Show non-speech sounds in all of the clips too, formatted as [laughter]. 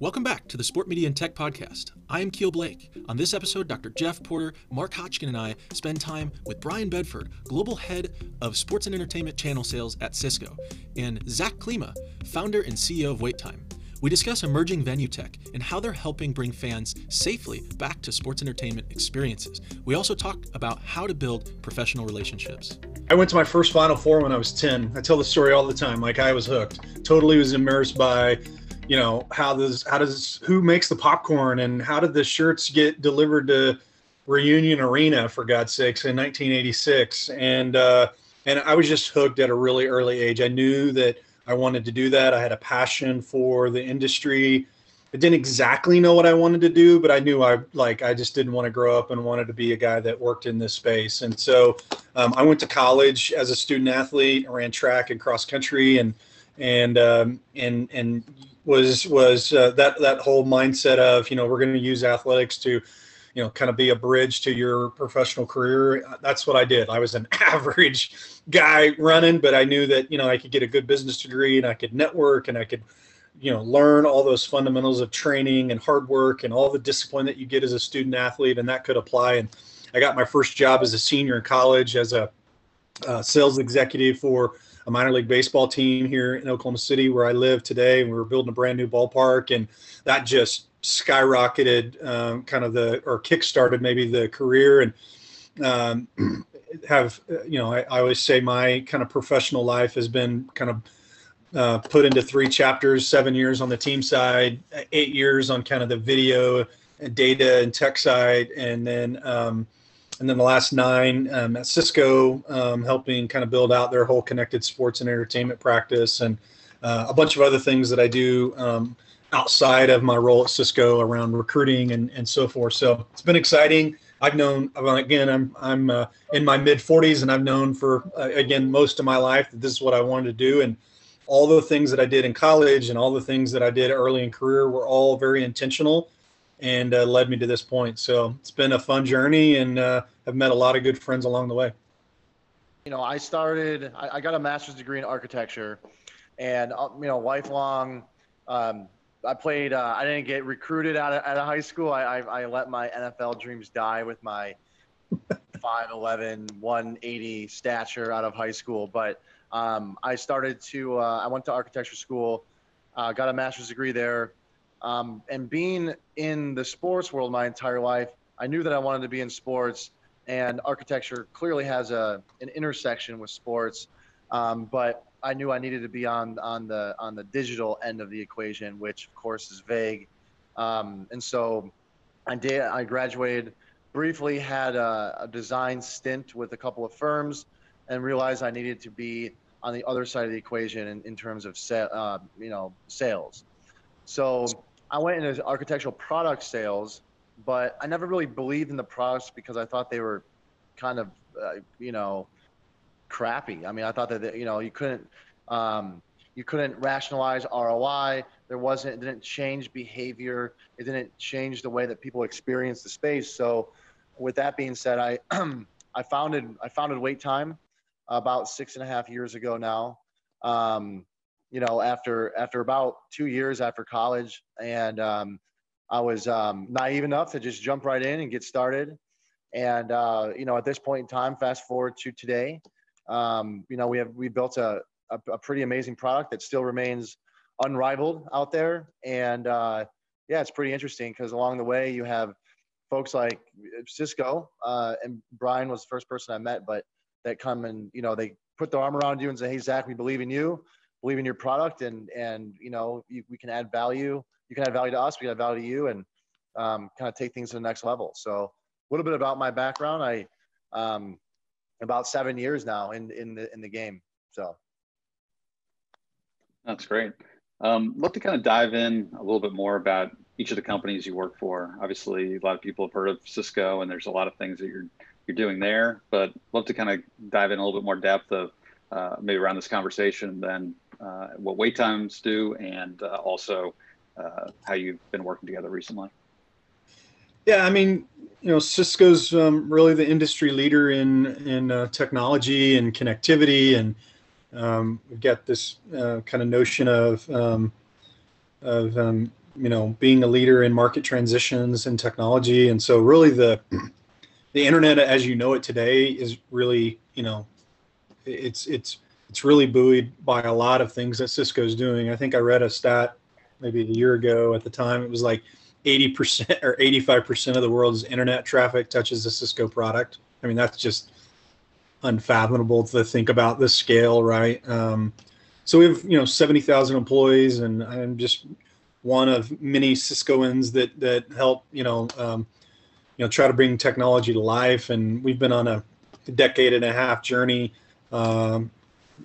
Welcome back to the Sport Media and Tech Podcast. I am Keel Blake. On this episode, Dr. Jeff Porter, Mark Hotchkin, and I spend time with Brian Bedford, Global Head of Sports and Entertainment Channel Sales at Cisco, and Zach Klima, Founder and CEO of WaitTime. We discuss emerging venue tech and how they're helping bring fans safely back to sports entertainment experiences. We also talk about how to build professional relationships. I went to my first Final Four when I was 10. I tell the story all the time. Like I was hooked. Totally was immersed by you know how does how does who makes the popcorn and how did the shirts get delivered to reunion arena for god's sakes in 1986 and uh and i was just hooked at a really early age. I knew that i wanted to do that. I had a passion for the industry. I didn't exactly know what i wanted to do but i knew i like i just didn't want to grow up and wanted to be a guy that worked in this space. And so um, i went to college as a student athlete I ran track and cross country and and um, and and was was uh, that that whole mindset of you know we're going to use athletics to you know kind of be a bridge to your professional career. That's what i did. I was an [laughs] average guy running but i knew that you know i could get a good business degree and i could network and i could you know learn all those fundamentals of training and hard work and all the discipline that you get as a student athlete and that could apply. And i got my first job as a senior in college as a uh, sales executive for a minor league baseball team here in Oklahoma City, where I live today. And we were building a brand new ballpark, and that just skyrocketed um, kind of the or kickstarted maybe the career and um, [clears throat] have you know I, I, always say my kind of professional life has been kind of uh, put into three chapters seven years on the team side eight years on kind of the video and data and tech side and then um, and then the last nine um, at Cisco, um, helping kind of build out their whole connected sports and entertainment practice, and uh, a bunch of other things that I do um, outside of my role at Cisco around recruiting and, and so forth. So it's been exciting. I've known again. I'm I'm uh, in my mid 40s, and I've known for uh, again most of my life that this is what I wanted to do, and all the things that I did in college and all the things that I did early in career were all very intentional and uh, led me to this point. So it's been a fun journey, and uh, I've met a lot of good friends along the way. You know, I started. I, I got a master's degree in architecture, and uh, you know, lifelong. Um, I played. Uh, I didn't get recruited out of, out of high school. I, I, I let my NFL dreams die with my [laughs] 5'11", 180 stature out of high school. But um, I started to. Uh, I went to architecture school, uh, got a master's degree there um, and being in the sports world my entire life, I knew that I wanted to be in sports, and architecture clearly has a an intersection with sports. Um, but I knew I needed to be on on the on the digital end of the equation, which of course is vague. Um, and so I did. I graduated briefly, had a, a, design stint with a couple of firms, and realized I needed to be on the other side of the equation in, in terms of sa- uh, you know sales. So I went into architectural product sales, but I never really believed in the products because I thought they were kind of, uh, you know, crappy. I mean, I thought that you know you couldn't um, you couldn't rationalize ROI. There wasn't it didn't change behavior. It didn't change the way that people experience the space. So, with that being said, I [clears throat] I founded I founded Wait Time about six and a half years ago now. Um, you know, after after about two years after college, and um, I was um, naive enough to just jump right in and get started. And uh, you know, at this point in time, fast forward to today, um, you know, we have we built a, a, a pretty amazing product that still remains unrivaled out there. And uh, yeah, it's pretty interesting because along the way you have folks like Cisco uh, and Brian was the first person I met, but that come and you know they put their arm around you and say, "Hey, Zach, we believe in you believe in your product and and you know you, we can add value. You can add value to us we can add value to you and um, kind of take things to the next level. So a little bit about my background. I um, about seven years now in in the in the game so. That's great. Um, love to kind of dive in a little bit more about each of the companies you work for. Obviously a lot of people have heard of cisco and there's a lot of things that you're you're doing there but love to kind of dive in a little bit more depth of uh, maybe around this conversation then uh, what wait times do, and uh, also uh, how you've been working together recently. Yeah, I mean, you know, Cisco's um, really the industry leader in in uh, technology and connectivity, and um, we've got this uh, kind of notion of um, of um, you know being a leader in market transitions and technology, and so really the the internet as you know it today is really you know it's it's it's really buoyed by a lot of things that Cisco's doing. I think I read a stat maybe a year ago at the time. It was like 80% [laughs] or 85% of the world's internet traffic touches a Cisco product. I mean, that's just unfathomable to think about the scale, right? Um, so we have, you know, 70,000 employees, and I'm just one of many Ciscoans that that help, you know, um, you know, try to bring technology to life. And we've been on a decade and a half journey um,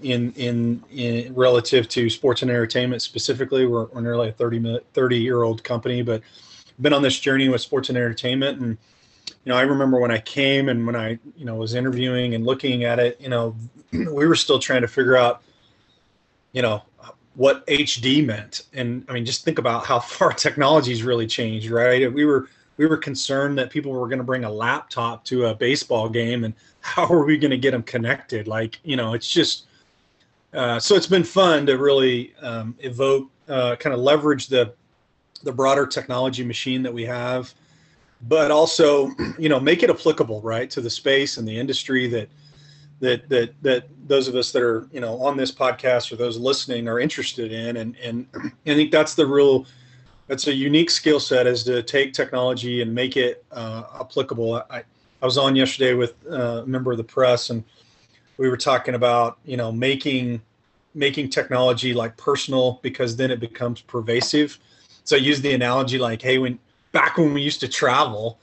in, in, in relative to sports and entertainment specifically. We're, we're nearly a 30 30 year old company, but been on this journey with sports and entertainment. And you know, I remember when I came and when I you know was interviewing and looking at it, you know, [clears throat] we were still trying to figure out, you know, what HD meant. And I mean, just think about how [laughs] far technology's really changed, right? We were we were concerned that people were going to bring a laptop to a baseball game and how are we going to get them connected like you know it's just uh, so it's been fun to really um, evoke, uh, kind of leverage the the broader technology machine that we have, but also, [clears throat] you know, make it applicable, right, to the space and the industry that that that that those of us that are you know on this podcast or those listening are interested in, and and [clears throat] I think that's the real that's a unique skill set is to take technology and make it uh, applicable. I, I was on yesterday with uh, a member of the press and we were talking about you know making making technology like personal because then it becomes pervasive. So i use the analogy like hey when back when we used to travel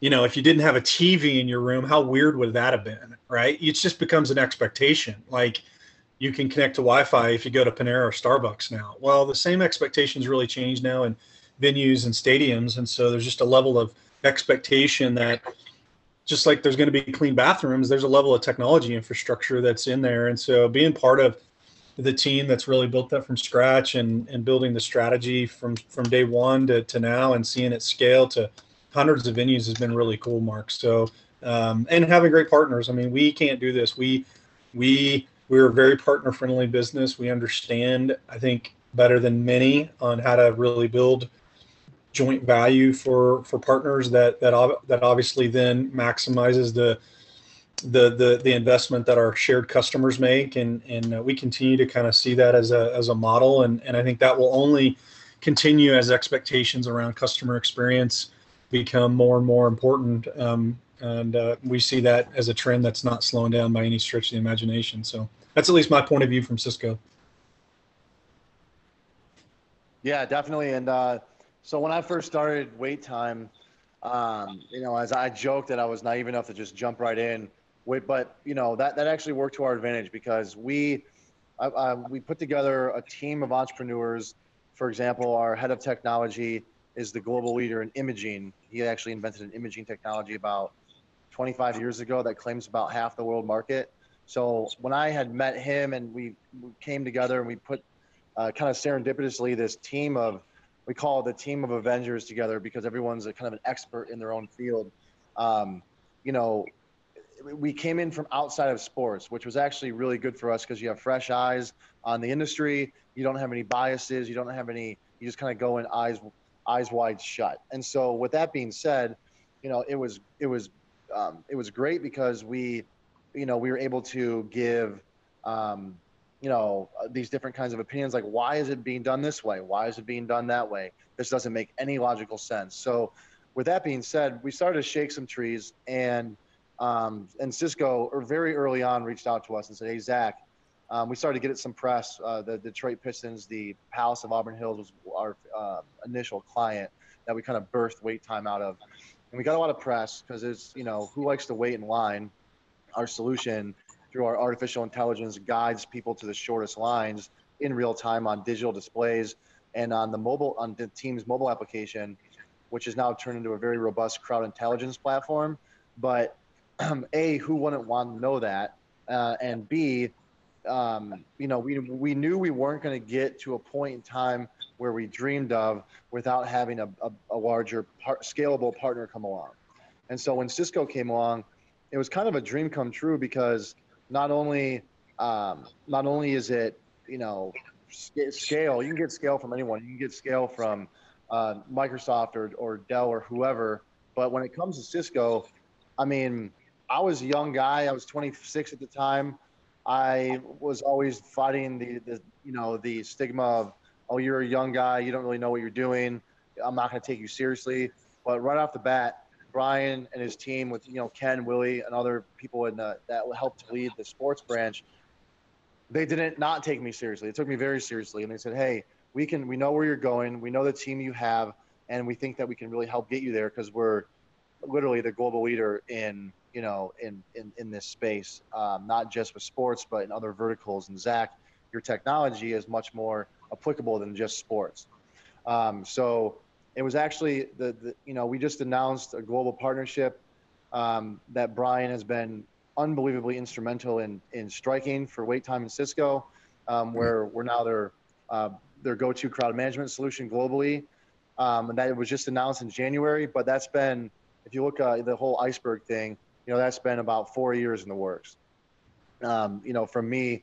you know if you didn't have a tv in your room how weird would that have been right? It just becomes an expectation. Like you can connect to wi-fi if you go to panera or starbucks now. Well the same expectations really change now in venues and stadiums and so there's just a level of expectation that just like there's going to be clean bathrooms, there's a level of technology infrastructure that's in there. And so being part of the team that's really built that from scratch and, and building the strategy from, from day one to, to now and seeing it scale to hundreds of venues has been really cool, Mark. So, um, and having great partners. I mean, we can't do this. We, we, we're a very partner friendly business. We understand, I think, better than many on how to really build joint value for for partners that that that obviously then maximizes the the the the investment that our shared customers make. And and uh, we continue to kind of see that as a as a model. And and I think that will only continue as expectations around customer experience become more and more important. Um, and uh, we see that as a trend that's not slowing down by any stretch of the imagination. So that's at least my point of view from Cisco. Yeah definitely. And uh so when I first started wait time, um, you know, as I joked that I was naive enough to just jump right in, but you know that that actually worked to our advantage because we uh, we put together a team of entrepreneurs. For example, our head of technology is the global leader in imaging. He actually invented an imaging technology about 25 years ago that claims about half the world market. So when I had met him and we, we came together and we put uh, kind of serendipitously this team of we call the team of Avengers together because everyone's a kind of an expert in their own field. Um, you know, we came in from outside of sports, which was actually really good for us because you have fresh eyes on the industry. You don't have any biases. You don't have any. You just kind of go in eyes eyes wide shut. And so, with that being said, you know, it was it was um, it was great because we, you know, we were able to give um, you know uh, these different kinds of opinions like why is it being done this way? Why is it being done that way? This doesn't make any logical sense. So with that being said we started to shake some trees and um, and cisco or very early on reached out to us and said hey zach um, we started to get it some press uh, the detroit pistons the palace of auburn hills was our uh, initial client that we kind of birthed wait time out of. And we got a lot of press because it's you know who likes to wait in line? Our solution through our artificial intelligence guides people to the shortest lines in real time on digital displays and on the mobile on the team's mobile application which is now turned into a very robust crowd intelligence platform. But um, [clears throat] a who wouldn't want to know that? Uh, and b um, you know we, we knew we weren't going to get to a point in time where we dreamed of without having a, a, a larger par- scalable partner come along. And so when cisco came along it was kind of a dream come true because not only um, not only is it you know scale you can get scale from anyone you can get scale from uh, Microsoft or, or Dell or whoever. But when it comes to Cisco, I mean, I was a young guy. I was 26 at the time. I was always fighting the, the you know the stigma of oh you're a young guy you don't really know what you're doing I'm not going to take you seriously. But right off the bat, Brian and his team with you know Ken, Willie, and other people in the, that helped lead the sports branch, they didn't not take me seriously. They took me very seriously, and they said, "Hey, we can. We know where you're going. We know the team you have, and we think that we can really help get you there because we're literally the global leader in you know in in, in this space, um, not just with sports, but in other verticals. And Zach, your technology is much more applicable than just sports. Um, so it was actually the, the you know we just announced a global partnership um, that Brian has been unbelievably instrumental in in striking for wait time in Cisco, um, mm-hmm. where we're now their uh, their go-to crowd management solution globally, um, and that was just announced in January. But that's been if you look at uh, the whole iceberg thing, you know that's been about four years in the works. Um, you know, from me,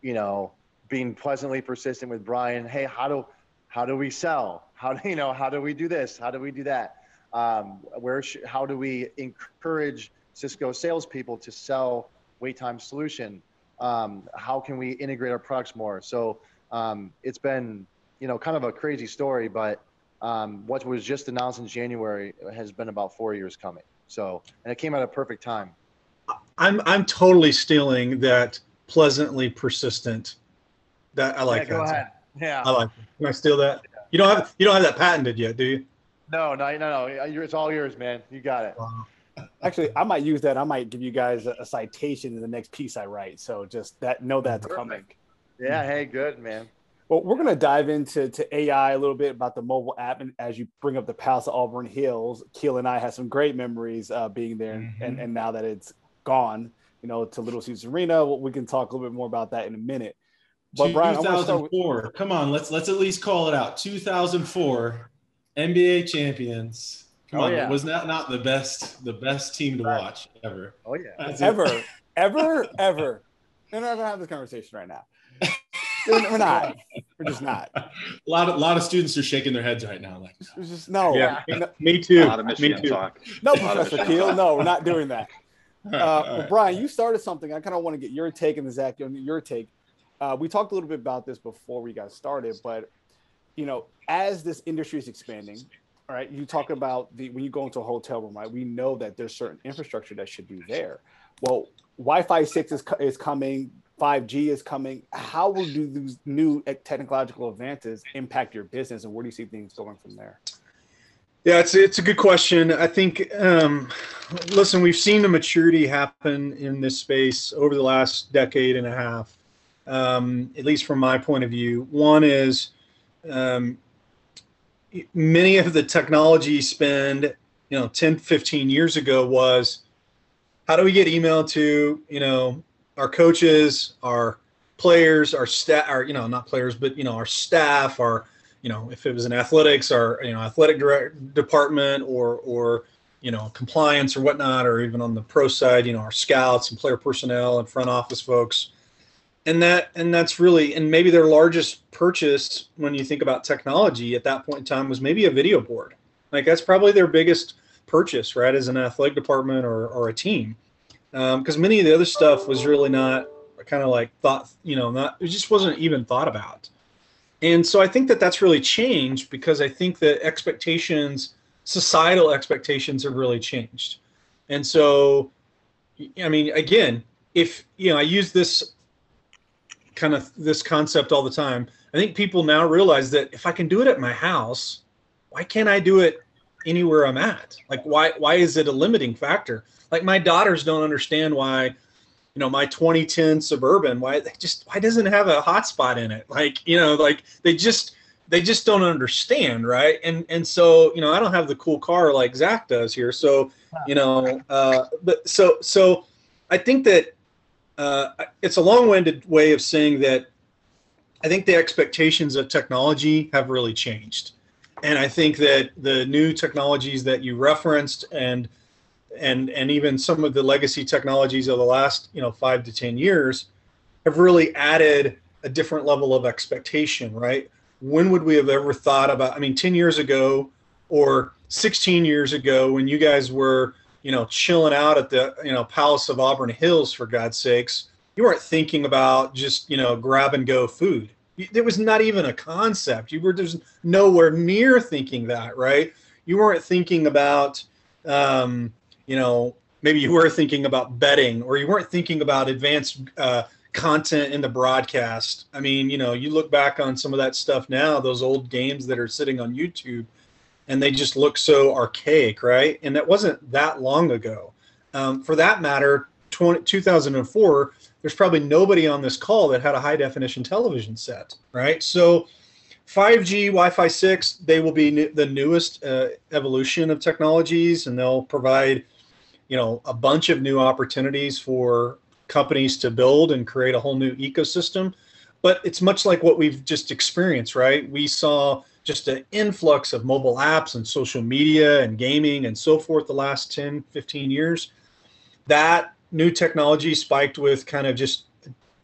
you know, being pleasantly persistent with Brian. Hey, how do how do we sell? How do [laughs] you know? How do we do this? How do we do that? Um, where? Sh- how do we encourage Cisco salespeople to sell wait time solution? Um, how can we integrate our products more? So um, it's been you know kind of a crazy story, but um, what was just announced in January has been about four years coming. So and it came at a perfect time. I'm I'm totally stealing that pleasantly persistent. That I like yeah, that. Go ahead. Yeah. I like. It. Can I steal that? You don't have you don't have that patented yet, do you? No, no, no, no. It's all yours, man. You got it. Actually, I might use that. I might give you guys a, a citation in the next piece I write. So just that know that's Perfect. coming. Yeah. Hey, good man. Well, we're going to dive into to AI a little bit about the mobile app, and as you bring up the Palace of Auburn Hills, Keel and I had some great memories uh, being there, mm-hmm. and, and now that it's gone, you know, to Little Caesars Arena, we can talk a little bit more about that in a minute. But Brian, 2004. With- Come on, let's let's at least call it out. 2004 NBA champions. Come oh, on, yeah. was that not the best the best team to watch ever? Oh yeah, That's ever, ever, ever. We're not gonna have this conversation right now. We're not. We're just not. A [laughs] lot of a lot of students are shaking their heads right now. Like, it's just no. Yeah, no, me too. A lot of Michigan me too. talk. No, Professor Keel. No, we're not doing that. [laughs] Uh, well, Brian, you started something. I kind of want to get your take and Zach, your take uh, we talked a little bit about this before we got started, but you know, as this industry is expanding, all right, you talk about the when you go into a hotel room, right? We know that there's certain infrastructure that should be there. Well, Wi-Fi six is is coming, 5G is coming. How will do these new technological advances impact your business, and where do you see things going from there? Yeah, it's it's a good question. I think, um, listen, we've seen the maturity happen in this space over the last decade and a half um, at least from my point of view. One is um, many of the technology spend, you know, 10, 15 years ago was how do we get email to, you know, our coaches, our players, our staff, our, you know, not players, but, you know, our staff, our, you know, if it was in athletics, our, you know, athletic direct department or, or, you know, compliance or whatnot, or even on the pro side, you know, our scouts and player personnel and front office folks and that and that's really and maybe their largest purchase when you think about technology at that point in time was maybe a video board. Like that's probably their biggest purchase right as an athletic department or, or a team. Because um, many of the other stuff was really not kind of like thought you know not it just wasn't even thought about. And so i think that that's really changed because i think that expectations societal expectations have really changed. And so i mean again if you know i use this kind of this concept all the time. I think people now realize that if I can do it at my house, why can't I do it anywhere I'm at? Like why why is it a limiting factor? Like my daughters don't understand why, you know, my 2010 suburban, why they just why doesn't it have a hotspot in it? Like, you know, like they just they just don't understand, right? And and so, you know, I don't have the cool car like Zach does here. So, you know, uh but so so I think that uh, it's a long-winded way of saying that I think the expectations of technology have really changed, and I think that the new technologies that you referenced and and and even some of the legacy technologies of the last you know five to ten years have really added a different level of expectation, right? when would we have ever thought about? I mean, 10 years ago or 16 years ago, when you guys were, you know, chilling out at the, you know, Palace of Auburn Hills, for God's sakes, you weren't thinking about just, you know, grab and go food. There was not even a concept. You were just nowhere near thinking that, right? You weren't thinking about, um, you know, maybe you were thinking about betting or you weren't thinking about advanced uh, content in the broadcast. I mean, you know, you look back on some of that stuff now, those old games that are sitting on YouTube, and they just look so archaic, right? And that wasn't that long ago. Um, for that matter, 20, 2004, there's probably nobody on this call that had a high definition television set, right? So, 5G, Wi Fi 6, they will be the newest uh, evolution of technologies, and they'll provide you know a bunch of new opportunities for companies to build and create a whole new ecosystem. But it's much like what we've just experienced, right? We saw just an influx of mobile apps and social media and gaming and so forth the last 10, 15 years. That new technology spiked with kind of just,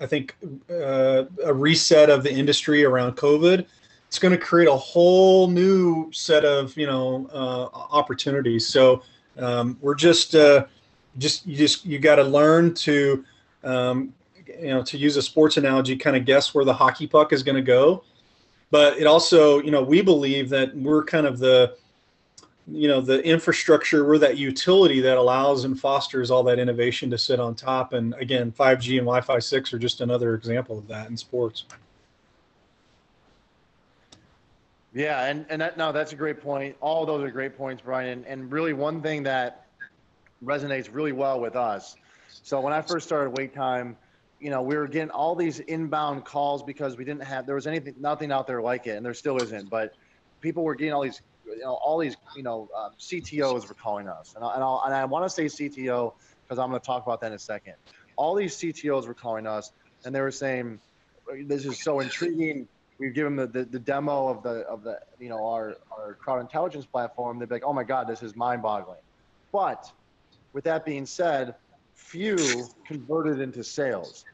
I think, uh, a reset of the industry around COVID. It's going to create a whole new set of, you know, uh, opportunities. So um, we're just, uh, just you just you got to learn to um, you know, to use a sports analogy, kind of guess where the hockey puck is going to go. But it also, you know, we believe that we're kind of the, you know, the infrastructure, we're that utility that allows and fosters all that innovation to sit on top. And again, 5G and Wi Fi 6 are just another example of that in sports. Yeah, and, and that, no, that's a great point. All those are great points, Brian. And, and really, one thing that resonates really well with us so when I first started wait time, you know, we were getting all these inbound calls because we didn't have there was anything nothing out there like it, and there still isn't. But people were getting all these, you know, all these, you know, uh, CTOs were calling us, and I, and, and I want to say CTO because I'm going to talk about that in a second. All these CTOs were calling us, and they were saying, "This is so intriguing." We've given the, the, the demo of the of the you know our our crowd intelligence platform. They'd be like, "Oh my God, this is mind-boggling." But with that being said, few converted into sales,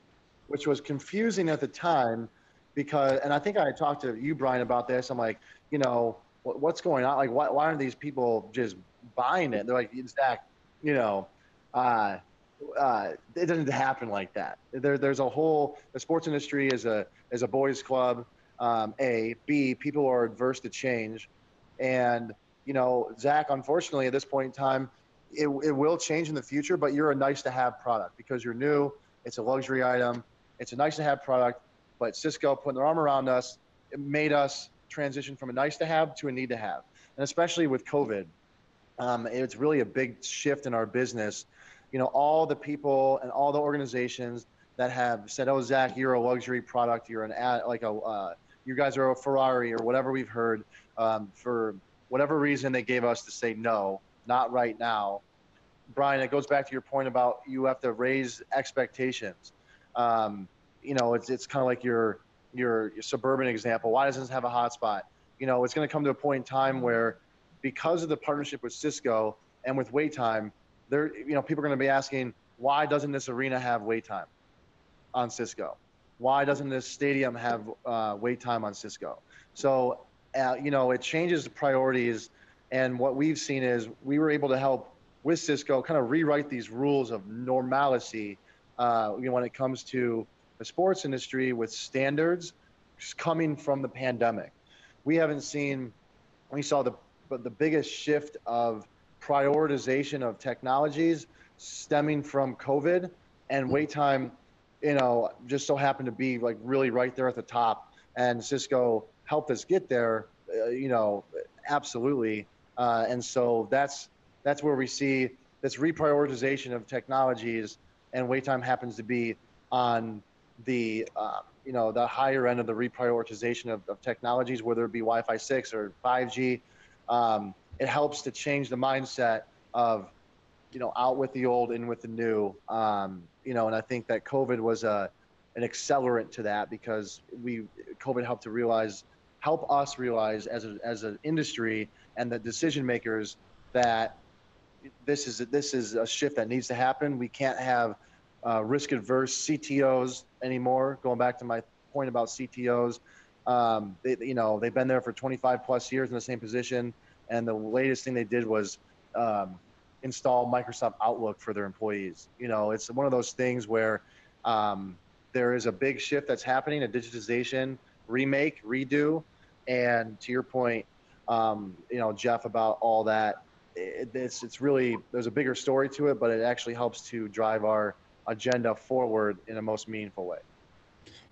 which was confusing at the time because, and I think I talked to you, Brian, about this. I'm like, you know, what, what's going on? Like, why, why aren't these people just buying it? They're like, Zach, you know, uh, uh, it doesn't happen like that. There, there's a whole the sports industry is a is a boys' club. Um, a B people are adverse to change, and you know Zach, unfortunately, at this point in time, it, it will change in the future, but you're a nice to have product because you're new. It's a luxury item. It's a nice to have product. But Cisco putting their arm around us, it made us transition from a nice to have to a need to have. And especially with COVID, um, it's really a big shift in our business. You know, all the people and all the organizations that have said, "Oh, Zach, you're a luxury product. You're an ad, like a, uh, you guys are a Ferrari or whatever we've heard." Um, for whatever reason, they gave us to say no not right now. Brian, it goes back to your point about you have to raise expectations. Um, you know, it's it's kind of like your, your your suburban example. Why doesn't it have a hotspot? You know, it's going to come to a point in time where, because of the partnership with Cisco and with wait time, there you know people are going to be asking why doesn't this arena have wait time on Cisco? Why doesn't this stadium have uh, wait time on Cisco? So, uh, you know, it changes the priorities and what we've seen is we were able to help with Cisco kind of rewrite these rules of normalcy, uh, you know, when it comes to the sports industry with standards coming from the pandemic. We haven't seen, we saw the, but the biggest shift of prioritization of technologies stemming from COVID and wait time, you know, just so happened to be like really right there at the top. And Cisco helped us get there, uh, you know, absolutely. Uh, and so that's that's where we see this reprioritization of technologies, and wait time happens to be on the uh, you know the higher end of the reprioritization of, of technologies, whether it be Wi-Fi 6 or 5G. Um, it helps to change the mindset of you know out with the old, in with the new. Um, you know, and I think that COVID was a an accelerant to that because we COVID helped to realize help us realize as a, as an industry and the decision makers that this is this is a shift that needs to happen. We can't have uh, risk adverse CTOs anymore. Going back to my point about CTOs, Um, they, you know, they've been there for 25 plus years in the same position, and the latest thing they did was um, install Microsoft Outlook for their employees. You know, it's one of those things where um, there is a big shift that's happening, a digitization, remake, redo, and to your point, um, you know, Jeff, about all that. It, it's it's really there's a bigger story to it, but it actually helps to drive our agenda forward in a most meaningful way.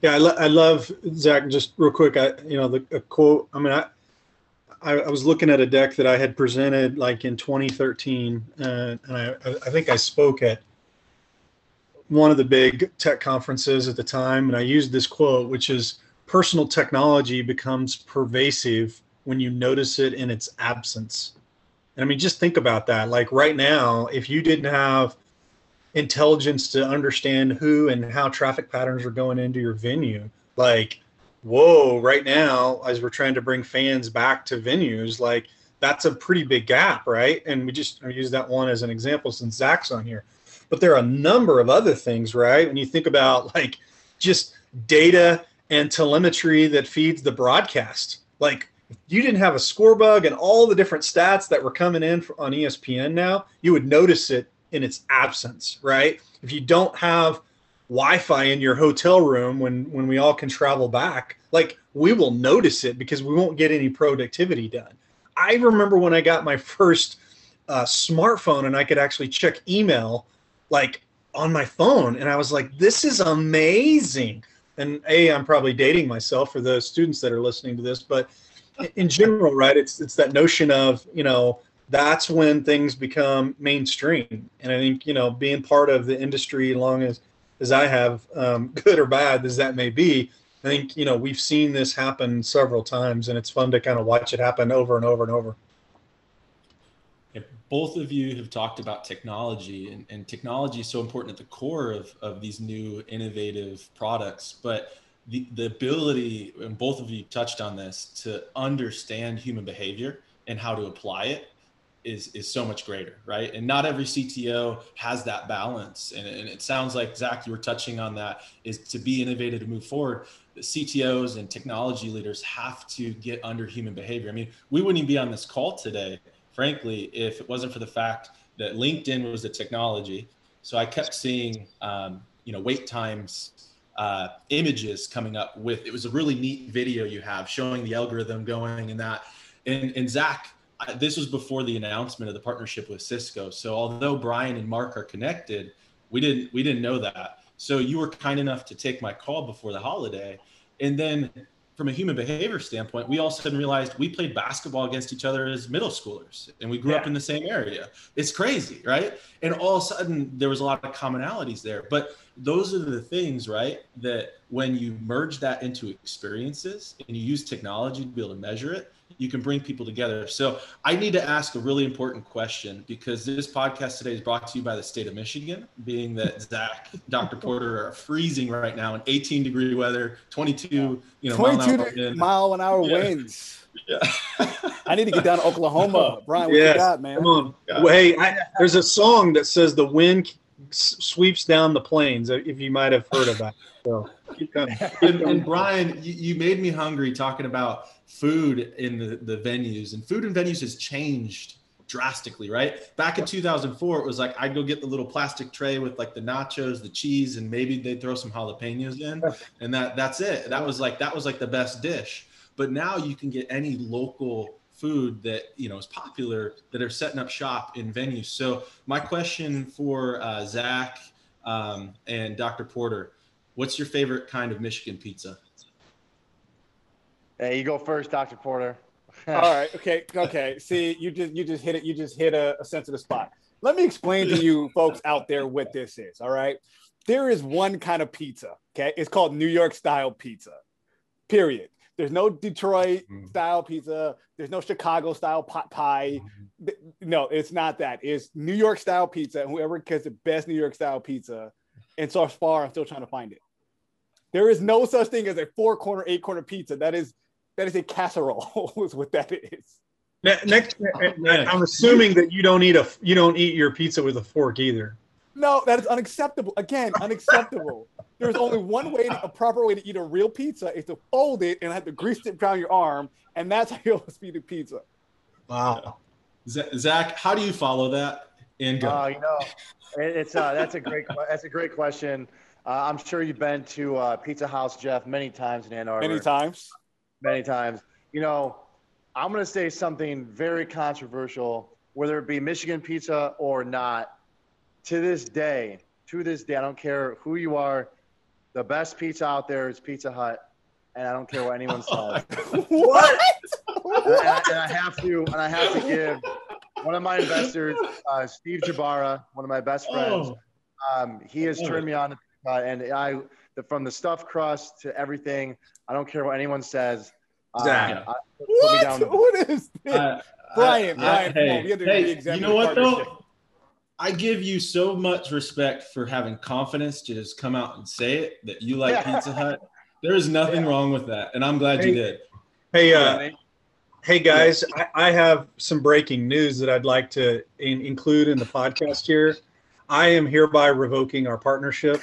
Yeah, I, lo- I love Zach. Just real quick, I you know the quote. I mean, I, I, I was looking at a deck that I had presented like in 2013, uh, and I I think I spoke at one of the big tech conferences at the time, and I used this quote, which is personal technology becomes pervasive when you notice it in its absence. And I mean, just think about that. Like right now, if you didn't have intelligence to understand who and how traffic patterns are going into your venue, like, whoa, right now, as we're trying to bring fans back to venues, like that's a pretty big gap, right? And we just use that one as an example since Zach's on here. But there are a number of other things, right? When you think about like just data and telemetry that feeds the broadcast. Like you didn't have a score bug and all the different stats that were coming in on ESPN now, you would notice it in its absence, right? If you don't have Wi-Fi in your hotel room when when we all can travel back, like we will notice it because we won't get any productivity done. I remember when I got my first uh, smartphone and I could actually check email like on my phone, and I was like, "This is amazing." And a, I'm probably dating myself for the students that are listening to this, but in general, right? It's it's that notion of you know that's when things become mainstream, and I think you know being part of the industry, long as as I have, um, [laughs] good or bad as that may be, I think you know we've seen this happen several times, and it's fun to kind of watch it happen over and over and over. both of you have talked about technology, and, and technology is so important at the core of, of these new innovative products. But the, the ability, and both of you touched on this, to understand human behavior and how to apply it is is so much greater, right? And not every CTO has that balance. And, and it sounds like Zach, you were touching on that, is to be innovative to move forward. The CTOs and technology leaders have to get under human behavior. I mean, we wouldn't even be on this call today, frankly, if it wasn't for the fact that LinkedIn was the technology. So I kept seeing, um, you know, wait times uh, images coming up with. It was a really neat video you have showing the algorithm going and that. And, and Zach, this was before the announcement of the partnership with Cisco. So although Brian and Mark are connected, we didn't we didn't know that. So you were kind enough to take my call before the holiday, and then from a human behavior standpoint, we all suddenly realized we played basketball against each other as middle schoolers and we grew yeah. up in the same area. It's crazy, right? And all of a sudden there was a lot of commonalities there. But those are the things, right? That when you merge that into experiences and you use technology to be able to measure it, you can bring people together. So I need to ask a really important question because this podcast today is brought to you by the state of Michigan, being that Zach, Dr. Porter are freezing right now in 18 degree weather, 22, you know, 22 mile an hour, mile an hour yeah. winds. Yeah. I need to get down to Oklahoma. [laughs] Brian, what yes. you got, man? Come on. Well, hey, I, there's a song that says the wind sweeps down the plains, if you might have heard of that. So [laughs] and, and, Brian, you, you made me hungry talking about food in the, the venues and food in venues has changed drastically, right? Back in 2004, it was like I'd go get the little plastic tray with like the nachos, the cheese, and maybe they'd throw some jalapenos in, [laughs] and that that's it. That was like that was like the best dish. But now you can get any local food that you know is popular that are setting up shop in venues. So my question for uh, Zach um, and Dr. Porter, what's your favorite kind of Michigan pizza? Hey, you go first, Dr. Porter. [laughs] All right. Okay. Okay. See, you just you just hit it. You just hit a, a sensitive spot. Let me explain to you [laughs] folks out there what this is. All right. There is one kind of pizza. Okay. It's called New York style pizza. Period. There's no Detroit mm. style pizza. There's no Chicago style pot pie. Mm-hmm. No, it's not that. It's New York style pizza. And whoever gets the best New York style pizza, and so far, I'm still trying to find it. There is no such thing as a four corner, eight corner pizza. That is that is a casserole. [laughs] is what that is. Next, I'm assuming that you don't eat a you don't eat your pizza with a fork either. No, that is unacceptable. Again, unacceptable. [laughs] there's only one way, to, a proper way to eat a real pizza is to fold it and have to grease it down your arm, and that's how you'll [laughs] speed a pizza. Wow. Zach, how do you follow that? And go. Uh, you know, it's uh, that's a great that's a great question. Uh, I'm sure you've been to uh, Pizza House, Jeff, many times in Ann Arbor. Many times. Many times. You know, I'm going to say something very controversial, whether it be Michigan pizza or not. To this day, to this day, I don't care who you are. The best pizza out there is Pizza Hut, and I don't care what anyone [laughs] says. what? and, I, and I have to, and I have to give one of my investors, uh, Steve Jabara, one of my best friends. Oh. Um, he has turned me on to Pizza and I, the, from the stuffed crust to everything, I don't care what anyone says. Zach. I- put me What? down What is this? I- Brian, I- Brian, come hey, we had to hey, re-examine you know what though? I give you so much respect for having confidence to just come out and say it that you like Yeah. Pizza Hut. There is nothing Yeah. wrong with that, and I'm glad you did. Hey, uh, hey guys, I, I have some breaking news that I'd like to in, include in the podcast here. I am hereby revoking our partnership.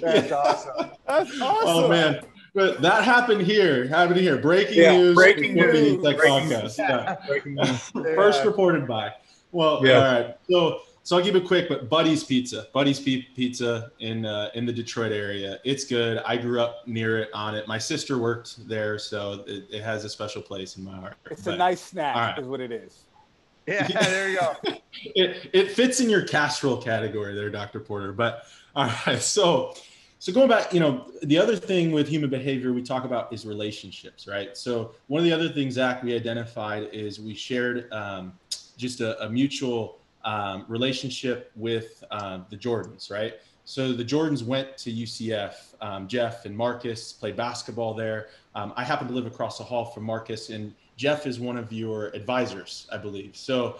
That's awesome. That's oh, awesome. Oh man, but that happened here. Happened here. Breaking Yeah, news. breaking news, get that breaking podcast. Yeah. Breaking news. First Yeah. reported by. Well, Yeah. all right. So, so I'll keep it quick. But Buddy's Pizza, Buddy's Pi- Pizza in uh, in the Detroit area. It's good. I grew up near it, on it. My sister worked there, so it, it has a special place in my heart. It's But a nice snack, all right. is what it is. Yeah, [laughs] there you go. [laughs] It it fits in your casserole category there, Dr. Porter. But all right, [laughs] so. So going back, you know, the other thing with human behavior we talk about is relationships, right? So one of the other things, Zach, we identified is we shared um, just a, a mutual um, relationship with um, the Jordans, right? So the Jordans went to UCF. Um, Jeff and Marcus played basketball there. Um, I happen to live across the hall from Marcus, and Jeff is one of your advisors, I believe. So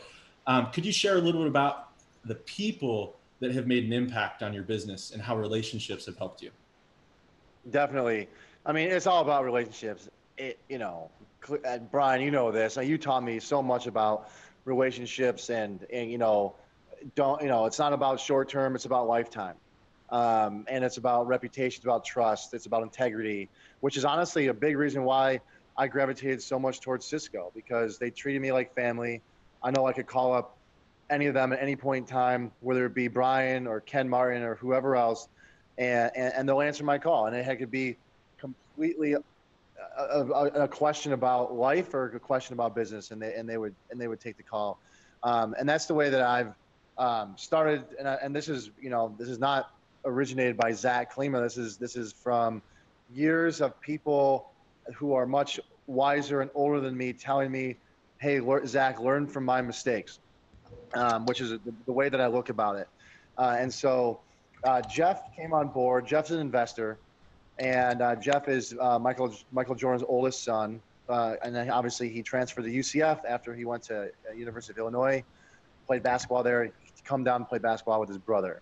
um, could you share a little bit about the people that have made an impact on your business and how relationships have helped you? Definitely. I mean, it's all about relationships. It, you know, uh, Brian, you know this. Uh, You taught me so much about relationships, and and you know, don't you know? It's not about short term. It's about lifetime, um, and it's about reputation. It's about trust. It's about integrity, which is honestly a big reason why I gravitated so much towards Cisco because they treated me like family. I know I could call up any of them at any point in time, whether it be Brian or Ken Martin or whoever else, and, and, and they'll answer my call. And it could be completely a, a, a- question about life or a question about business, and they and they would and they would take the call. Um, and that's the way that I've um, started. And, I, and this is you know this is not originated by Zach Klima. This is this is from years of people who are much wiser and older than me telling me, "Hey, Zach, learn from my mistakes," um, which is the, the way that I look about it. Uh, and so uh, Jeff came on board. Jeff's an investor, and uh, Jeff is uh, Michael Michael Jordan's oldest son. Uh, and then obviously he transferred to UCF after he went to uh, University of Illinois, played basketball there. He come down and play basketball with his brother.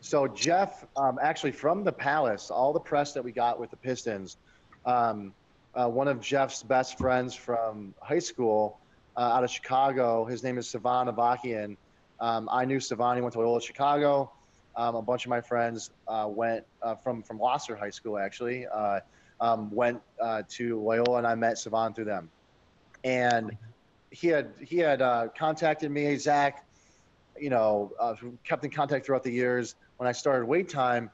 So Jeff, um, actually from the Palace, all the press that we got with the Pistons, um, uh, one of Jeff's best friends from high school uh, out of Chicago, his name is Savan Avakian. Um, I knew Savan. He went to Loyola Chicago. Um, a bunch of my friends uh, went uh, from from Gloucester High School actually uh, um, went uh, to Loyola, and I met Savan through them. And he had he had uh, contacted me, Zach, you know, uh, kept in contact throughout the years. When I started Wait Time,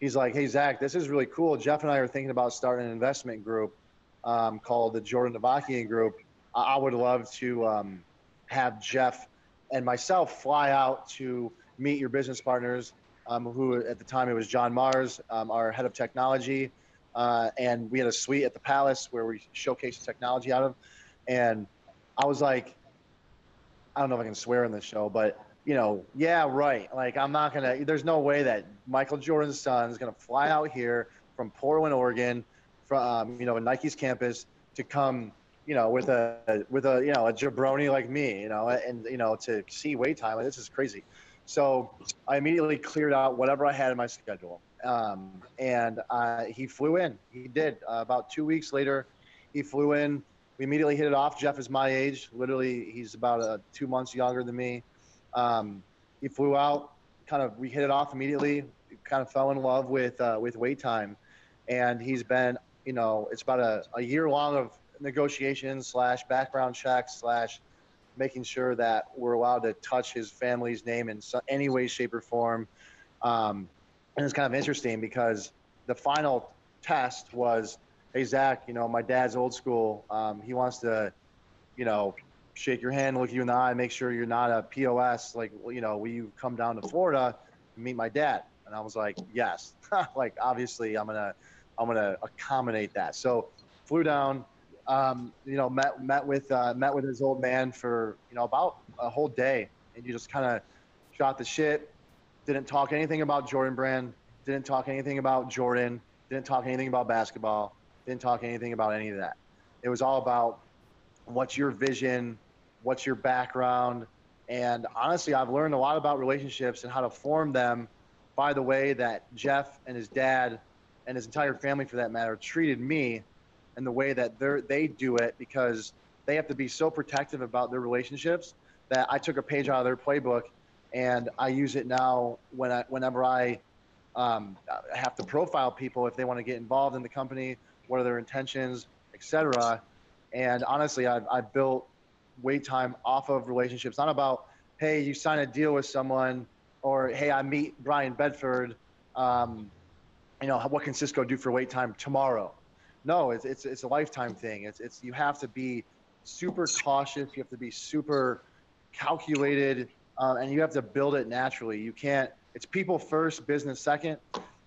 he's like, hey Zach, this is really cool. Jeff and I are thinking about starting an investment group um, called the Jordan Avakian Group. I, I would love to um, have Jeff and myself fly out to meet your business partners um, who at the time it was John Mars, um, our head of technology, uh, and we had a suite at the Palace where we showcased technology out of. And I was like, I don't know if I can swear in this show, but you know, yeah, right. Like I'm not gonna. There's no way that Michael Jordan's son is gonna fly out here from Portland, Oregon, from um, you know a Nike's campus to come, you know, with a with a you know a jabroni like me, you know, and you know to see wait time. Like, this is crazy. So I immediately cleared out whatever I had in my schedule. Um, and uh, he flew in. He did. Uh, about two weeks later, he flew in. We immediately hit it off. Jeff is my age. Literally, he's about uh, two months younger than me. Um, he flew out, kind of we hit it off immediately. Kind of fell in love with uh, with wait time, and he's been you know it's about a, a year long of negotiations slash background checks slash making sure that we're allowed to touch his family's name in any way, shape, or form. Um, and it's kind of interesting because the final test was, hey Zach, you know my dad's old school. Um, he wants to, you know, shake your hand, look you in the eye, make sure you're not a POS. Like, you know, will you come down to Florida and meet my dad? And I was like, yes. [laughs] like, obviously, I'm gonna, I'm gonna accommodate that. So, flew down. Um, you know, met met with uh, met with his old man for you know about a whole day, and you just kind of shot the shit. Didn't talk anything about Jordan Brand. Didn't talk anything about Jordan. Didn't talk anything about basketball. Didn't talk anything about any of that. It was all about what's your vision, what's your background, and honestly, I've learned a lot about relationships and how to form them by the way that Jeff and his dad and his entire family, for that matter, treated me, and the way that they they do it because they have to be so protective about their relationships that I took a page out of their playbook and I use it now when I, whenever I um, have to profile people if they want to get involved in the company, what are their intentions, etc. And honestly, I've, I've built wait time off of relationships. Not about, hey, you sign a deal with someone, or hey, I meet Brian Bedford. Um, you know, what can Cisco do for wait time tomorrow? No, it's, it's, it's a lifetime thing. It's, it's, you have to be super cautious. You have to be super calculated, uh, and you have to build it naturally. You can't, it's people first, business second.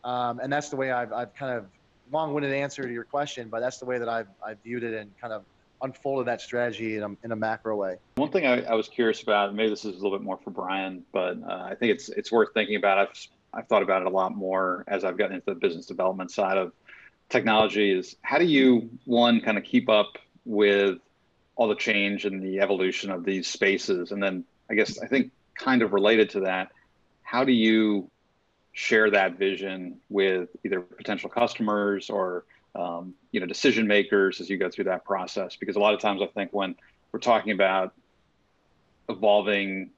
Um, and that's the way I've, I've kind of long-winded answer to your question, but that's the way that I've, I've viewed it and kind of unfolded that strategy in a, in a macro way. One thing I, I, was curious about, maybe this is a little bit more for Brian, but uh, I think it's it's worth thinking about. I've I've thought about it a lot more as I've gotten into the business development side of technology. Is how do you one kind of keep up with all the change and the evolution of these spaces, and then I guess I think kind of related to that, how do you share that vision with either potential customers or um, you know decision makers as you go through that process because a lot of times i think when we're talking about evolving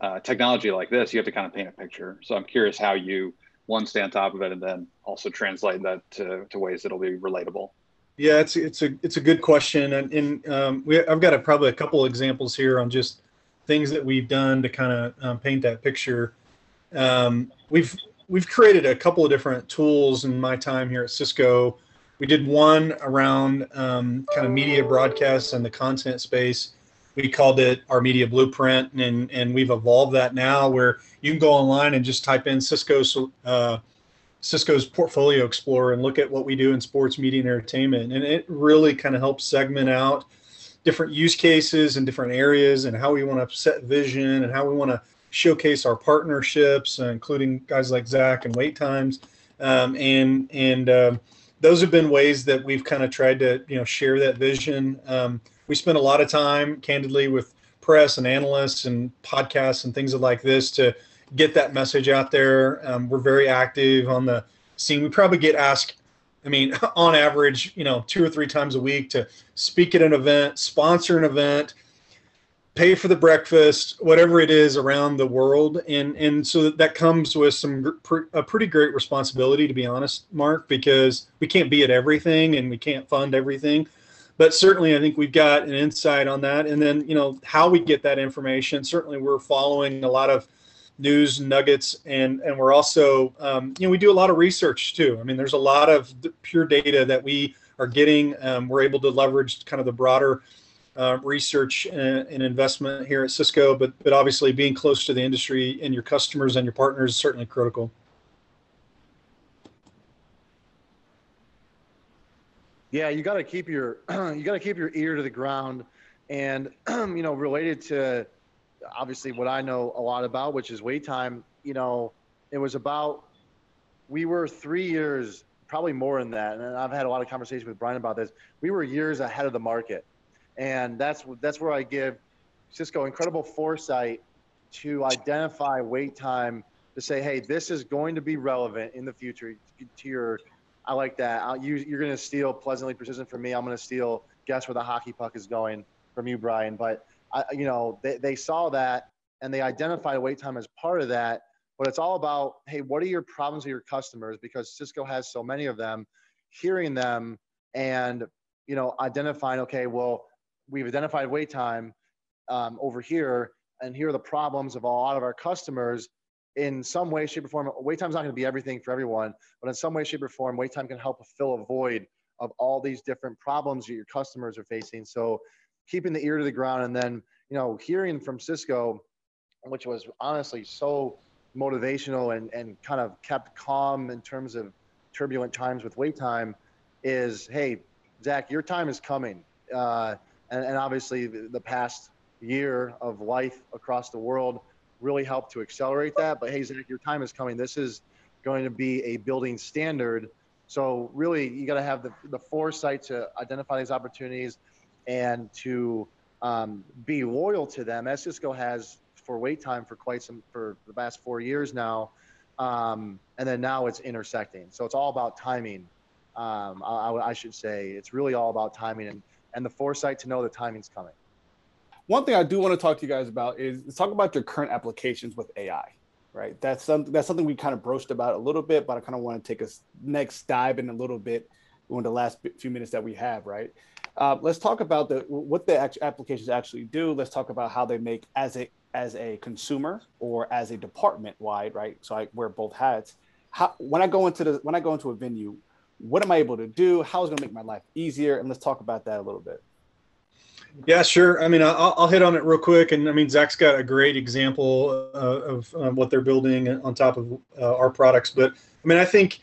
uh, technology like this you have to kind of paint a picture so i'm curious how you one stay on top of it and then also translate that to, to ways that'll be relatable yeah it's it's a it's a good question and, and um, we, i've got a, probably a couple examples here on just things that we've done to kind of um, paint that picture um, we've we've created a couple of different tools in my time here at Cisco. We did one around um, kind of media broadcasts and the content space. We called it our media blueprint, and and we've evolved that now where you can go online and just type in Cisco's uh, Cisco's portfolio explorer and look at what we do in sports media and entertainment, and it really kind of helps segment out different use cases and different areas and how we want to set vision and how we want to showcase our partnerships, including guys like Zach and Wait Times, um, and and uh, those have been ways that we've kind of tried to you know share that vision. Um, we spend a lot of time, candidly, with press and analysts and podcasts and things like this to get that message out there. Um, we're very active on the scene. We probably get asked. I mean, [laughs] on average, you know, two or three times a week to speak at an event, sponsor an event, pay for the breakfast, whatever it is around the world, and and so that comes with some a pretty great responsibility, to be honest, Mark, because we can't be at everything and we can't fund everything, but certainly I think we've got an insight on that, and then you know how we get that information. Certainly, we're following a lot of news nuggets, and and we're also um, you know we do a lot of research too. I mean, there's a lot of pure data that we are getting. Um, we're able to leverage kind of the broader uh, research and, and, investment here at Cisco, but but obviously being close to the industry and your customers and your partners is certainly critical. Yeah, you got to keep your [clears throat] you got to keep your ear to the ground, and [clears throat] you know, related to obviously what I know a lot about, which is wait time. You know, it was about we were three years, probably more than that, and I've had a lot of conversations with Brian about this. We were years ahead of the market and that's that's where I give Cisco incredible foresight to identify wait time to say, hey, this is going to be relevant in the future to your. I like that. I'll, you, you're going to steal pleasantly persistent from me. I'm going to steal guess where the hockey puck is going from you, Brian. But I, you know, they, they saw that and they identified wait time as part of that. But it's all about, hey, what are your problems with your customers? Because Cisco has so many of them, hearing them and you know identifying, okay, well, we've identified wait time um, over here, and here are the problems of a lot of our customers. In some way, shape, or form, wait time is not going to be everything for everyone, but in some way, shape, or form, wait time can help fill a void of all these different problems that your customers are facing. So keeping the ear to the ground and then, you know, hearing from Cisco, which was honestly so motivational and, and kind of kept calm in terms of turbulent times with wait time is, hey, Zach, your time is coming. Uh, and, and obviously the, the past year of life across the world really help to accelerate that. But hey, Zach, your time is coming. This is going to be a building standard so really, you got to have the, the foresight to identify these opportunities and to um, be loyal to them, as Cisco has for wait time for quite some for the past four years now. Um, and then now it's intersecting. So it's all about timing. Um, I, I, should say it's really all about timing and, and the foresight to know the timing's coming. One thing I do want to talk to you guys about is talk about your current applications with AI right? That's something that's something we kind of broached about a little bit, but I kind of want to take a next dive in a little bit in the last few minutes that we have, right? Uh, let's talk about the what the applications actually do. Let's talk about how they make as a as a consumer or as a department wide, right? So I wear both hats. How when I go into the when I go into a venue, what am I able to do? How is it going to make my life easier? And let's talk about that a little bit. Yeah, sure. I mean, I'll, I'll, hit on it real quick. And I mean, Zach's got a great example uh, of um, what they're building on top of uh, our products. But I mean, I think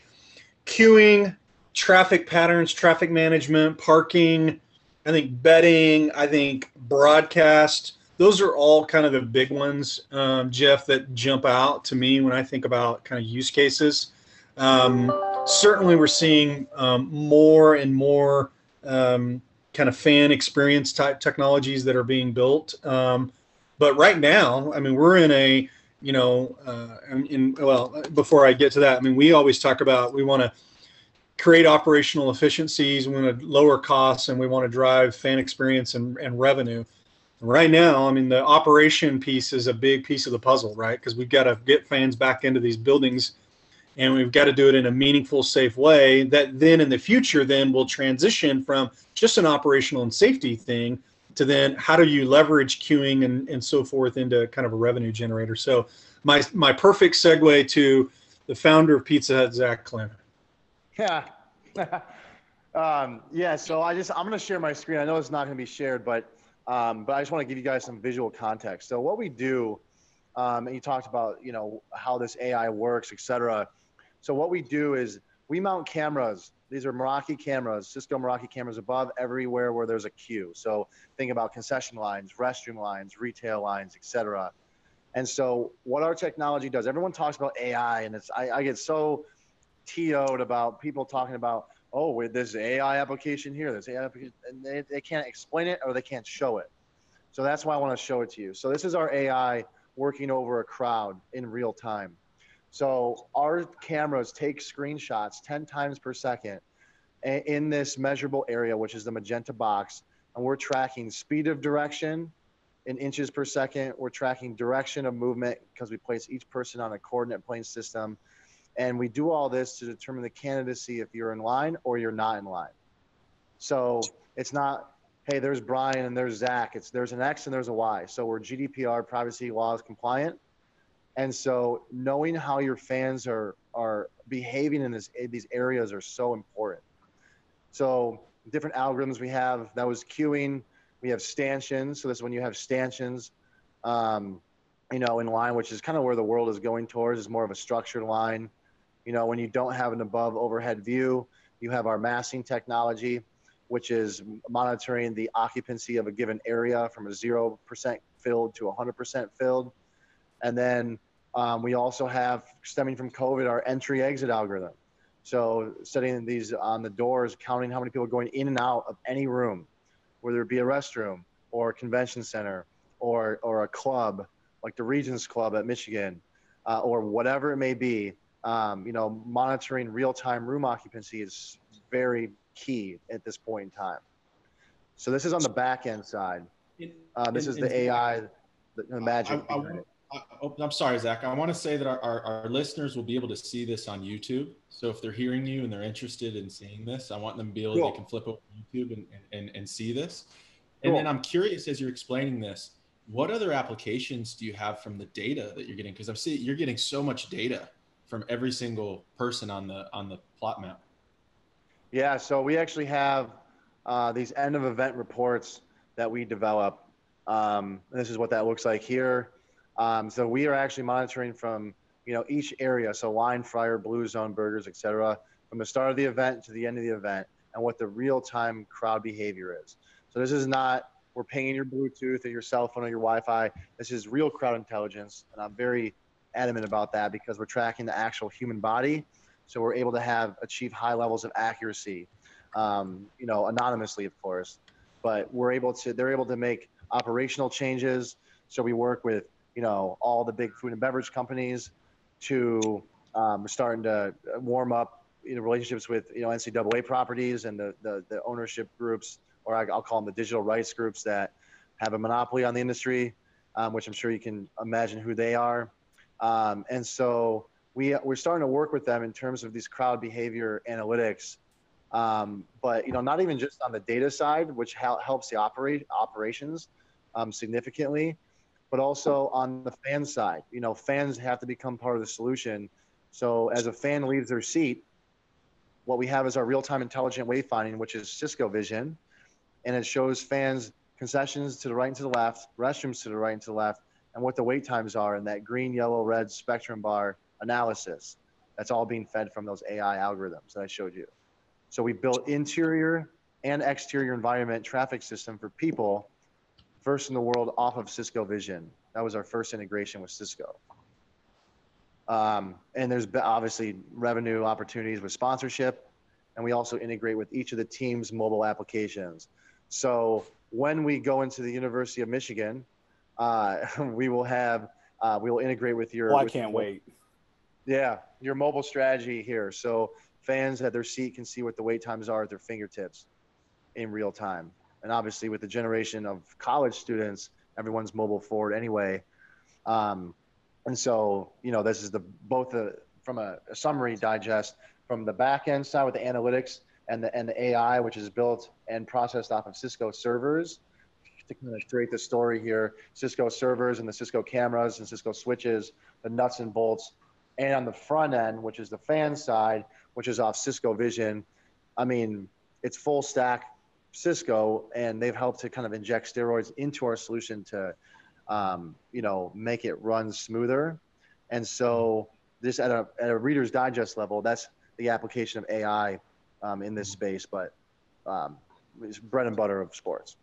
queuing, traffic patterns, traffic management, parking, I think betting, I think broadcast, those are all kind of the big ones, um, Jeff, that jump out to me when I think about kind of use cases. Um, certainly, we're seeing um, more and more um, kind of fan experience type technologies that are being built. Um, but right now, I mean, we're in a, you know, uh, in, well, before I get to that, I mean, we always talk about we want to create operational efficiencies, we want to lower costs, and we want to drive fan experience and, and revenue. Right now, I mean, the operation piece is a big piece of the puzzle, right? Because we've got to get fans back into these buildings and we've got to do it in a meaningful safe way that then in the future then will transition from just an operational and safety thing to then how do you leverage queuing and, and so forth into kind of a revenue generator. So my my perfect segue to the founder of pizza hut zach Klim. yeah [laughs] um, yeah so i just i'm going to share my screen. I know it's not going to be shared but um, but i just want to give you guys some visual context. So what we do um, and you talked about you know how this ai works et cetera so what we do is we mount cameras. These are Meraki cameras, Cisco Meraki cameras above everywhere where there's a queue. So think about concession lines, restroom lines, retail lines, etc. And so what our technology does, everyone talks about AI, and it's I, I get so TO'd about people talking about, oh, there's AI application here, this AI application, and they, they can't explain it or they can't show it. So that's why I want to show it to you. So this is our AI working over a crowd in real time. So our cameras take screenshots 10 times per second in this measurable area, which is the magenta box. And we're tracking speed of direction in inches per second. We're tracking direction of movement because we place each person on a coordinate plane system. And we do all this to determine the candidacy if you're in line or you're not in line. So it's not, hey, there's Brian and there's Zach. It's there's an X and there's a Y. So we're GDPR privacy laws compliant and so knowing how your fans are are behaving in this these areas are so important. So different algorithms we have that was queuing. We have stanchions. So this is when you have stanchions, um, you know, in line, which is kind of where the world is going towards, is more of a structured line. You know, when you don't have an above overhead view, you have our massing technology, which is monitoring the occupancy of a given area from a zero percent filled to 100% filled and then um, we also have, stemming from COVID, our entry exit algorithm. So setting these on the doors, counting how many people are going in and out of any room, whether it be a restroom or a convention center or, or a club like the Regents Club at Michigan uh, or whatever it may be. Um, you know, monitoring real-time room occupancy is very key at this point in time. So this is on the back end side. Uh, this is the AI, the, the magic. I, I, oh, I'm sorry, Zach. I want to say that our, our, our, listeners will be able to see this on YouTube. So if they're hearing you and they're interested in seeing this, I want them to be able cool. they can flip over YouTube and, and, and see this. And then I'm curious as you're explaining this, what other applications do you have from the data that you're getting? Because I'm seeing you're getting so much data from every single person on the on the plot map. Yeah, so we actually have uh, these end of event reports that we develop. Um, this is what that looks like here. Um, so we are actually monitoring from you know each area, so line, fryer, blue zone, burgers, etc., from the start of the event to the end of the event, and what the real-time crowd behavior is. So this is not we're pinging your Bluetooth or your cell phone or your Wi-Fi. This is real crowd intelligence, and I'm very adamant about that because we're tracking the actual human body, so we're able to have achieve high levels of accuracy. Um, you know, anonymously, of course, but we're able to. They're able to make operational changes. So we work with you know all the big food and beverage companies to um, starting to warm up you know relationships with you know NCAA properties and the the, the ownership groups or I, will call them the digital rights groups that have a monopoly on the industry, um, which I'm sure you can imagine who they are. Um, and so we, we're starting to work with them in terms of these crowd behavior analytics. Um, but you know, not even just on the data side, which helps the operate operations um, significantly, but also on the fan side. You know, fans have to become part of the solution. So as a fan leaves their seat, what we have is our real-time intelligent wayfinding, which is Cisco Vision, and it shows fans concessions to the right and to the left, restrooms to the right and to the left, and what the wait times are in that green, yellow, red spectrum bar analysis. That's all being fed from those AI algorithms that I showed you. So we built interior and exterior environment traffic system for people, first in the world off of Cisco Vision. That was our first integration with Cisco. Um, and there's obviously revenue opportunities with sponsorship, and we also integrate with each of the team's mobile applications. So when we go into the University of Michigan, uh, [laughs] we will have uh, we will integrate with your. Oh, I with can't your, wait. Yeah, your mobile strategy here. So fans at their seat can see what the wait times are at their fingertips in real time. And obviously, with the generation of college students, everyone's mobile forward anyway. Um, and so, you know, this is the both the from a, a summary digest from the back end side with the analytics and the and the AI, which is built and processed off of Cisco servers. To kind of create the story here, Cisco servers and the Cisco cameras and Cisco switches, the nuts and bolts, and on the front end, which is the fan side, which is off Cisco Vision. I mean, it's full stack Cisco, and they've helped to kind of inject steroids into our solution to, um, you know, make it run smoother. And so, this at a at a Reader's Digest level, that's the application of AI um, in this space, but um, it's bread and butter of sports.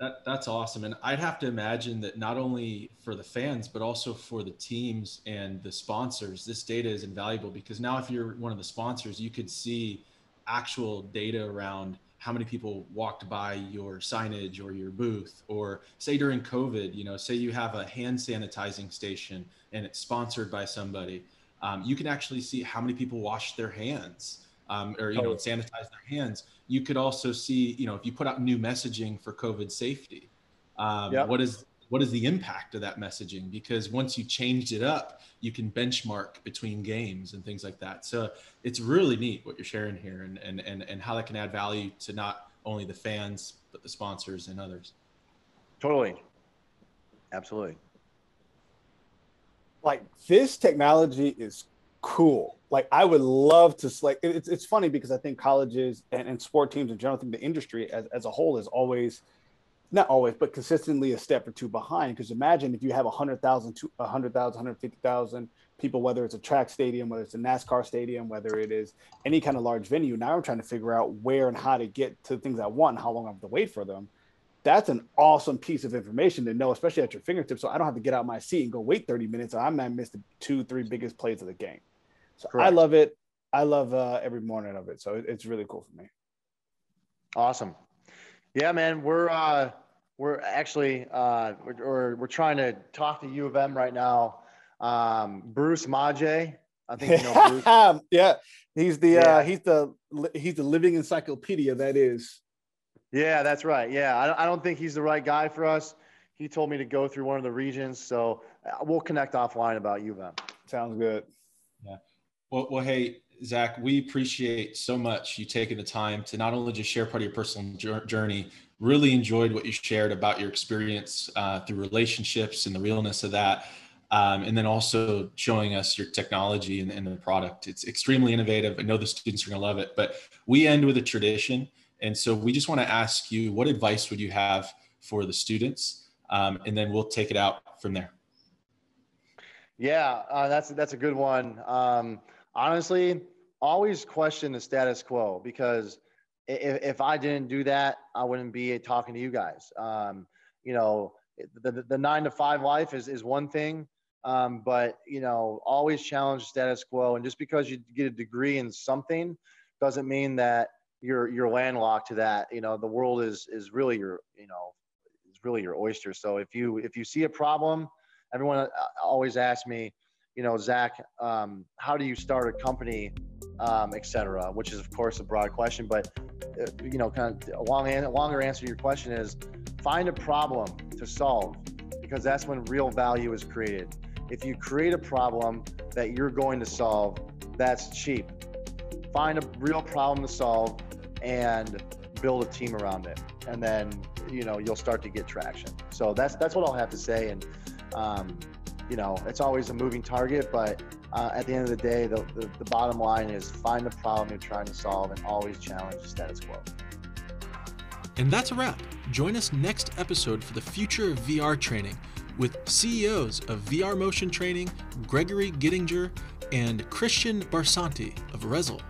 That, that's awesome. And I'd have to imagine that not only for the fans, but also for the teams and the sponsors, this data is invaluable because now if you're one of the sponsors, you could see actual data around how many people walked by your signage or your booth? Or say during covid you know say you have a hand sanitizing station and it's sponsored by somebody um, you can actually see how many people wash their hands um, or you know sanitize their hands. You could also see you know if you put out new messaging for covid safety um, yep. what is what is the impact of that messaging? Because once you changed it up you can benchmark between games and things like that. So it's really neat what you're sharing here and and and, and how that can add value to not only the fans but the sponsors and others. Totally. Absolutely. Like this technology is cool. Like I would love to like it's it's funny because I think colleges and, and sport teams in general, I think the industry as, as a whole is always not always, but consistently a step or two behind. Because imagine if you have 100,000, 100,000, 150,000 people, whether it's a track stadium, whether it's a NASCAR stadium, whether it is any kind of large venue. Now I'm trying to figure out where and how to get to the things I want and how long I have to wait for them. That's an awesome piece of information to know, especially at your fingertips. So I don't have to get out my seat and go wait 30 minutes. I might miss the two, three biggest plays of the game. So Correct. I love it. I love uh, every morning of it. So it, it's really cool for me. Awesome. Yeah, man. We're uh, we're actually uh, we're, we're trying to talk to U of M right now. Um, Bruce Madej. I think you know [laughs] Bruce. yeah, he's the uh, yeah. uh, he's the he's the living encyclopedia that is. Yeah, that's right. Yeah, I, I don't think he's the right guy for us. he told me to go through one of the regions. So uh, we'll connect offline about U of M. Sounds good. Yeah. Well, well, hey, Zach, we appreciate so much you taking the time to not only just share part of your personal journey, really enjoyed what you shared about your experience uh, through relationships and the realness of that. Um, and then also showing us your technology and, and, the product. It's extremely innovative. I know the students are going to love it, but we end with a tradition. And so we just want to ask you, what advice would you have for the students? Um, and then we'll take it out from there. Yeah, uh, that's that's a good one. Um, honestly, always question the status quo because if, if I didn't do that, I wouldn't be talking to you guys. Um, you know, the, the, nine to five life is, is one thing, um, but you know, always challenge status quo. And just because you get a degree in something doesn't mean that you're, you're landlocked to that. You know, the world is, is really your, you know, is really your oyster. So if you, if you see a problem, everyone uh, always asks me, you know, Zach, um, how do you start a company, um, et cetera, which is of course a broad question, but uh, you know, kind of a long, a longer answer to your question is find a problem to solve because that's when real value is created. If you create a problem that you're going to solve, that's cheap. Find a real problem to solve and build a team around it. And then, you know, you'll start to get traction. So that's, that's what I'll have to say. And, um, you know, it's always a moving target, but uh, at the end of the day, the, the, the bottom line is find the problem you're trying to solve and always challenge the status quo. And that's a wrap. Join us next episode for the future of VR training with CEOs of VR Motion Training, Gregory Gittinger, and Christian Barsanti of Rezzil.